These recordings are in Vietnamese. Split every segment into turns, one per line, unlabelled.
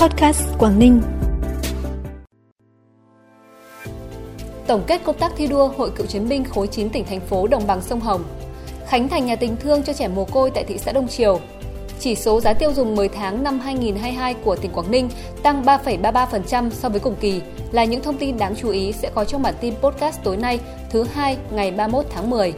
Podcast Quảng Ninh.
Tổng kết công tác thi đua Hội Cựu chiến binh khối 9 tỉnh thành phố đồng bằng sông Hồng. Khánh thành nhà tình thương cho trẻ mồ côi tại thị xã Đông Triều. Chỉ số giá tiêu dùng 10 tháng năm 2022 của tỉnh Quảng Ninh tăng 3,33% so với cùng kỳ là những thông tin đáng chú ý sẽ có trong bản tin podcast tối nay thứ hai ngày 31 tháng 10.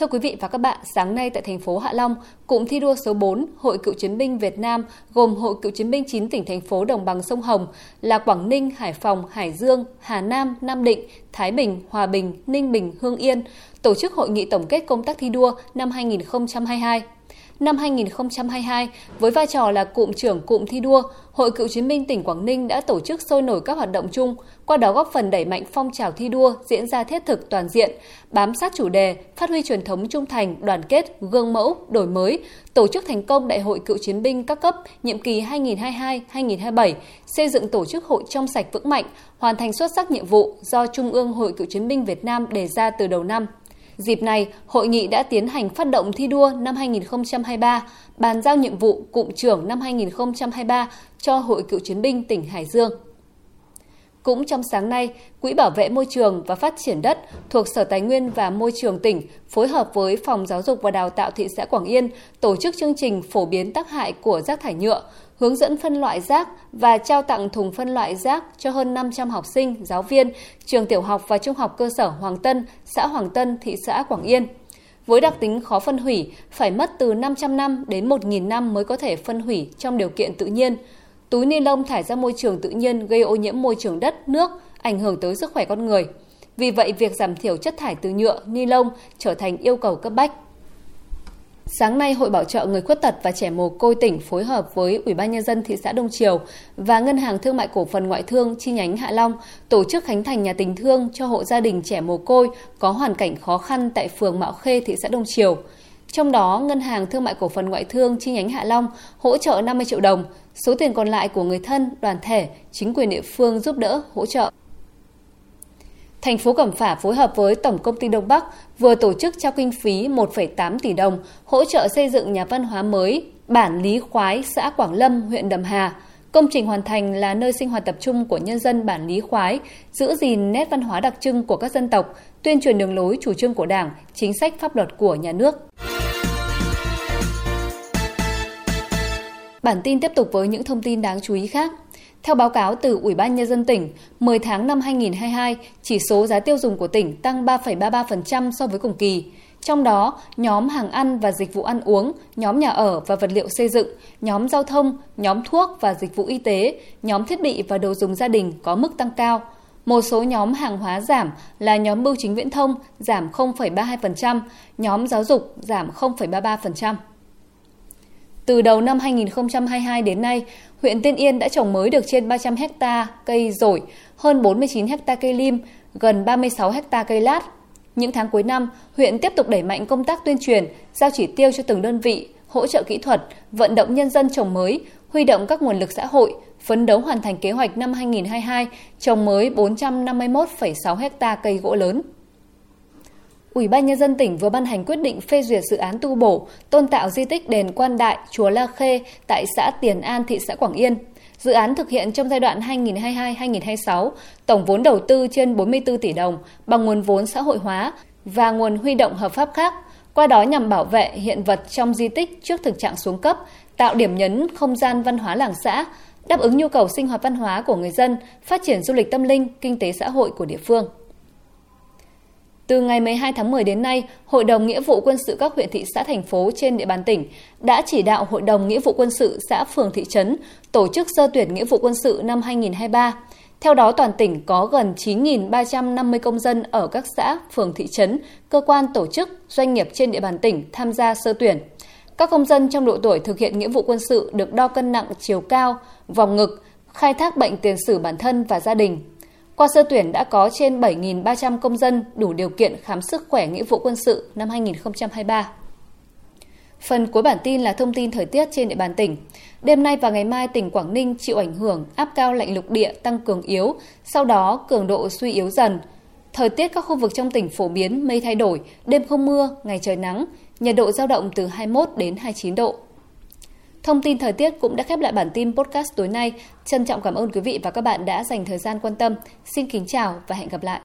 Thưa quý vị và các bạn, sáng nay tại thành phố Hạ Long, cụm thi đua số 4 Hội Cựu chiến binh Việt Nam gồm Hội Cựu chiến binh 9 tỉnh thành phố đồng bằng sông Hồng là Quảng Ninh, Hải Phòng, Hải Dương, Hà Nam, Nam Định, Thái Bình, Hòa Bình, Ninh Bình, Hương Yên tổ chức hội nghị tổng kết công tác thi đua năm 2022 năm 2022 với vai trò là cụm trưởng cụm thi đua, Hội Cựu chiến binh tỉnh Quảng Ninh đã tổ chức sôi nổi các hoạt động chung, qua đó góp phần đẩy mạnh phong trào thi đua diễn ra thiết thực toàn diện, bám sát chủ đề, phát huy truyền thống trung thành, đoàn kết, gương mẫu, đổi mới, tổ chức thành công Đại hội Cựu chiến binh các cấp nhiệm kỳ 2022-2027, xây dựng tổ chức hội trong sạch vững mạnh, hoàn thành xuất sắc nhiệm vụ do Trung ương Hội Cựu chiến binh Việt Nam đề ra từ đầu năm. Dịp này, hội nghị đã tiến hành phát động thi đua năm 2023, bàn giao nhiệm vụ cụm trưởng năm 2023 cho Hội Cựu chiến binh tỉnh Hải Dương. Cũng trong sáng nay, Quỹ Bảo vệ Môi trường và Phát triển đất thuộc Sở Tài nguyên và Môi trường tỉnh phối hợp với Phòng Giáo dục và Đào tạo thị xã Quảng Yên tổ chức chương trình phổ biến tác hại của rác thải nhựa, hướng dẫn phân loại rác và trao tặng thùng phân loại rác cho hơn 500 học sinh, giáo viên, trường tiểu học và trung học cơ sở Hoàng Tân, xã Hoàng Tân, thị xã Quảng Yên. Với đặc tính khó phân hủy, phải mất từ 500 năm đến 1.000 năm mới có thể phân hủy trong điều kiện tự nhiên. Túi ni lông thải ra môi trường tự nhiên gây ô nhiễm môi trường đất, nước, ảnh hưởng tới sức khỏe con người. Vì vậy, việc giảm thiểu chất thải từ nhựa, ni lông trở thành yêu cầu cấp bách. Sáng nay, Hội Bảo trợ Người Khuyết tật và Trẻ Mồ Côi tỉnh phối hợp với Ủy ban Nhân dân thị xã Đông Triều và Ngân hàng Thương mại Cổ phần Ngoại thương chi nhánh Hạ Long tổ chức khánh thành nhà tình thương cho hộ gia đình trẻ mồ côi có hoàn cảnh khó khăn tại phường Mạo Khê, thị xã Đông Triều. Trong đó, Ngân hàng Thương mại Cổ phần Ngoại thương chi nhánh Hạ Long hỗ trợ 50 triệu đồng, số tiền còn lại của người thân, đoàn thể, chính quyền địa phương giúp đỡ, hỗ trợ. Thành phố Cẩm Phả phối hợp với Tổng công ty Đông Bắc vừa tổ chức trao kinh phí 1,8 tỷ đồng hỗ trợ xây dựng nhà văn hóa mới bản Lý Khoái, xã Quảng Lâm, huyện Đầm Hà. Công trình hoàn thành là nơi sinh hoạt tập trung của nhân dân bản Lý Khoái, giữ gìn nét văn hóa đặc trưng của các dân tộc, tuyên truyền đường lối chủ trương của Đảng, chính sách pháp luật của nhà nước. Bản tin tiếp tục với những thông tin đáng chú ý khác. Theo báo cáo từ Ủy ban Nhân dân tỉnh, 10 tháng năm 2022, chỉ số giá tiêu dùng của tỉnh tăng 3,33% so với cùng kỳ. Trong đó, nhóm hàng ăn và dịch vụ ăn uống, nhóm nhà ở và vật liệu xây dựng, nhóm giao thông, nhóm thuốc và dịch vụ y tế, nhóm thiết bị và đồ dùng gia đình có mức tăng cao. Một số nhóm hàng hóa giảm là nhóm bưu chính viễn thông giảm 0,32%, nhóm giáo dục giảm 0,33%. Từ đầu năm 2022 đến nay, huyện Tiên Yên đã trồng mới được trên 300 hecta cây rổi, hơn 49 hecta cây lim, gần 36 hecta cây lát. Những tháng cuối năm, huyện tiếp tục đẩy mạnh công tác tuyên truyền, giao chỉ tiêu cho từng đơn vị, hỗ trợ kỹ thuật, vận động nhân dân trồng mới, huy động các nguồn lực xã hội, phấn đấu hoàn thành kế hoạch năm 2022 trồng mới 451,6 hecta cây gỗ lớn. Ủy ban Nhân dân tỉnh vừa ban hành quyết định phê duyệt dự án tu bổ, tôn tạo di tích đền Quan Đại, Chùa La Khê tại xã Tiền An, thị xã Quảng Yên. Dự án thực hiện trong giai đoạn 2022-2026, tổng vốn đầu tư trên 44 tỷ đồng bằng nguồn vốn xã hội hóa và nguồn huy động hợp pháp khác, qua đó nhằm bảo vệ hiện vật trong di tích trước thực trạng xuống cấp, tạo điểm nhấn không gian văn hóa làng xã, đáp ứng nhu cầu sinh hoạt văn hóa của người dân, phát triển du lịch tâm linh, kinh tế xã hội của địa phương. Từ ngày 12 tháng 10 đến nay, Hội đồng Nghĩa vụ quân sự các huyện thị xã thành phố trên địa bàn tỉnh đã chỉ đạo Hội đồng Nghĩa vụ quân sự xã phường thị trấn tổ chức sơ tuyển nghĩa vụ quân sự năm 2023. Theo đó, toàn tỉnh có gần 9.350 công dân ở các xã, phường, thị trấn, cơ quan, tổ chức, doanh nghiệp trên địa bàn tỉnh tham gia sơ tuyển. Các công dân trong độ tuổi thực hiện nghĩa vụ quân sự được đo cân nặng chiều cao, vòng ngực, khai thác bệnh tiền sử bản thân và gia đình, qua sơ tuyển đã có trên 7.300 công dân đủ điều kiện khám sức khỏe nghĩa vụ quân sự năm 2023. Phần cuối bản tin là thông tin thời tiết trên địa bàn tỉnh. Đêm nay và ngày mai tỉnh Quảng Ninh chịu ảnh hưởng áp cao lạnh lục địa tăng cường yếu, sau đó cường độ suy yếu dần. Thời tiết các khu vực trong tỉnh phổ biến mây thay đổi, đêm không mưa, ngày trời nắng, nhiệt độ giao động từ 21 đến 29 độ. Thông tin thời tiết cũng đã khép lại bản tin podcast tối nay. Trân trọng cảm ơn quý vị và các bạn đã dành thời gian quan tâm. Xin kính chào và hẹn gặp lại.